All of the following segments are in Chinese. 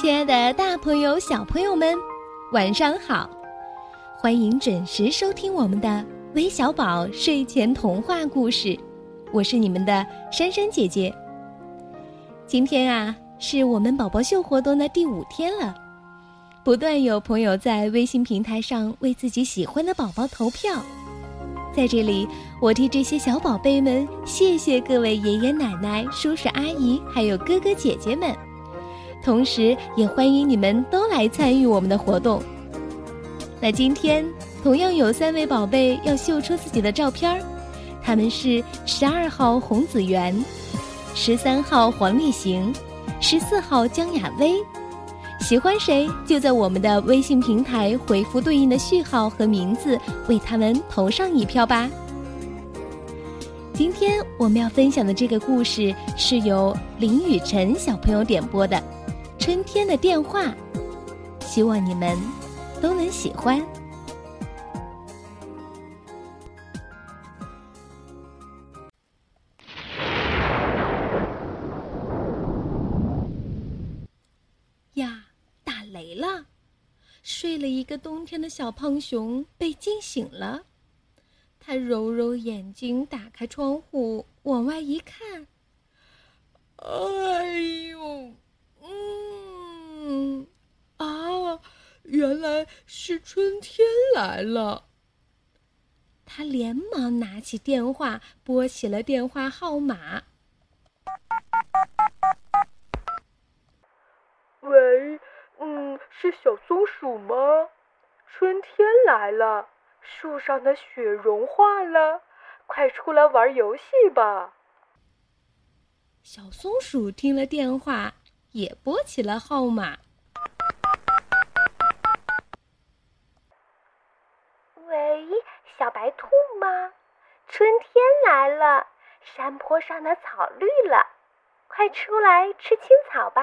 亲爱的，大朋友、小朋友们，晚上好！欢迎准时收听我们的微小宝睡前童话故事，我是你们的珊珊姐姐。今天啊，是我们宝宝秀活动的第五天了，不断有朋友在微信平台上为自己喜欢的宝宝投票。在这里，我替这些小宝贝们谢谢各位爷爷奶奶、叔叔阿姨，还有哥哥姐姐们。同时，也欢迎你们都来参与我们的活动。那今天同样有三位宝贝要秀出自己的照片儿，他们是十二号洪子源、十三号黄立行、十四号江雅薇。喜欢谁就在我们的微信平台回复对应的序号和名字，为他们投上一票吧。今天我们要分享的这个故事是由林雨晨小朋友点播的。春天的电话，希望你们都能喜欢。呀，打雷了！睡了一个冬天的小胖熊被惊醒了，他揉揉眼睛，打开窗户往外一看，哎呦！嗯，啊，原来是春天来了。他连忙拿起电话，拨起了电话号码。喂，嗯，是小松鼠吗？春天来了，树上的雪融化了，快出来玩游戏吧。小松鼠听了电话。也拨起了号码。喂，小白兔吗？春天来了，山坡上的草绿了，快出来吃青草吧。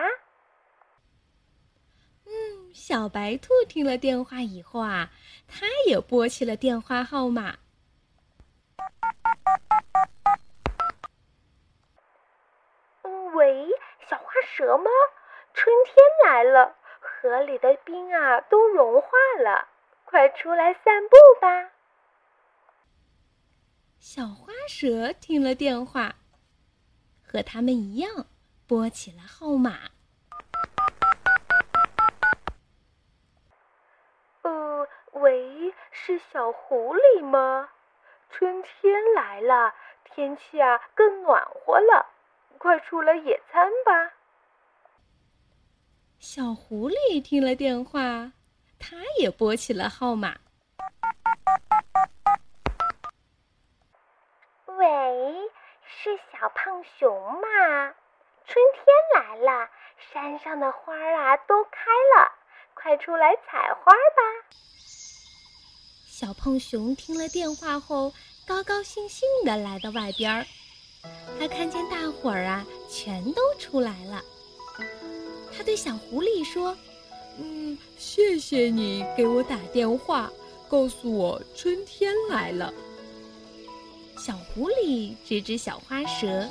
嗯，小白兔听了电话以后啊，它也拨起了电话号码。喂。小花蛇吗？春天来了，河里的冰啊都融化了，快出来散步吧。小花蛇听了电话，和他们一样拨起了号码。呃，喂，是小狐狸吗？春天来了，天气啊更暖和了。快出来野餐吧！小狐狸听了电话，它也拨起了号码。喂，是小胖熊吗？春天来了，山上的花啊都开了，快出来采花吧！小胖熊听了电话后，高高兴兴的来到外边儿。他看见大伙儿啊，全都出来了。他对小狐狸说：“嗯，谢谢你给我打电话，告诉我春天来了。”小狐狸指指小花蛇，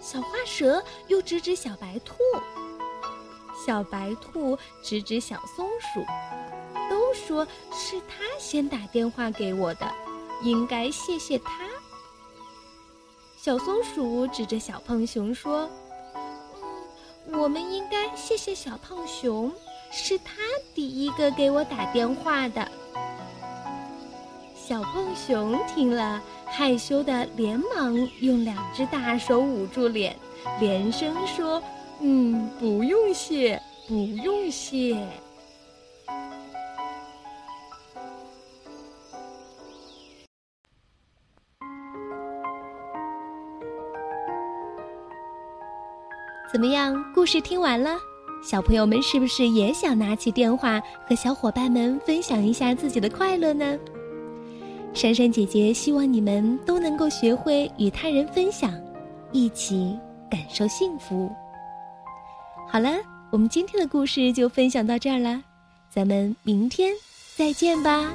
小花蛇又指指小白兔，小白兔指指小松鼠，都说是他先打电话给我的，应该谢谢他。小松鼠指着小胖熊说：“嗯，我们应该谢谢小胖熊，是他第一个给我打电话的。”小胖熊听了，害羞的连忙用两只大手捂住脸，连声说：“嗯，不用谢，不用谢。”怎么样？故事听完了，小朋友们是不是也想拿起电话和小伙伴们分享一下自己的快乐呢？珊珊姐姐希望你们都能够学会与他人分享，一起感受幸福。好了，我们今天的故事就分享到这儿了，咱们明天再见吧。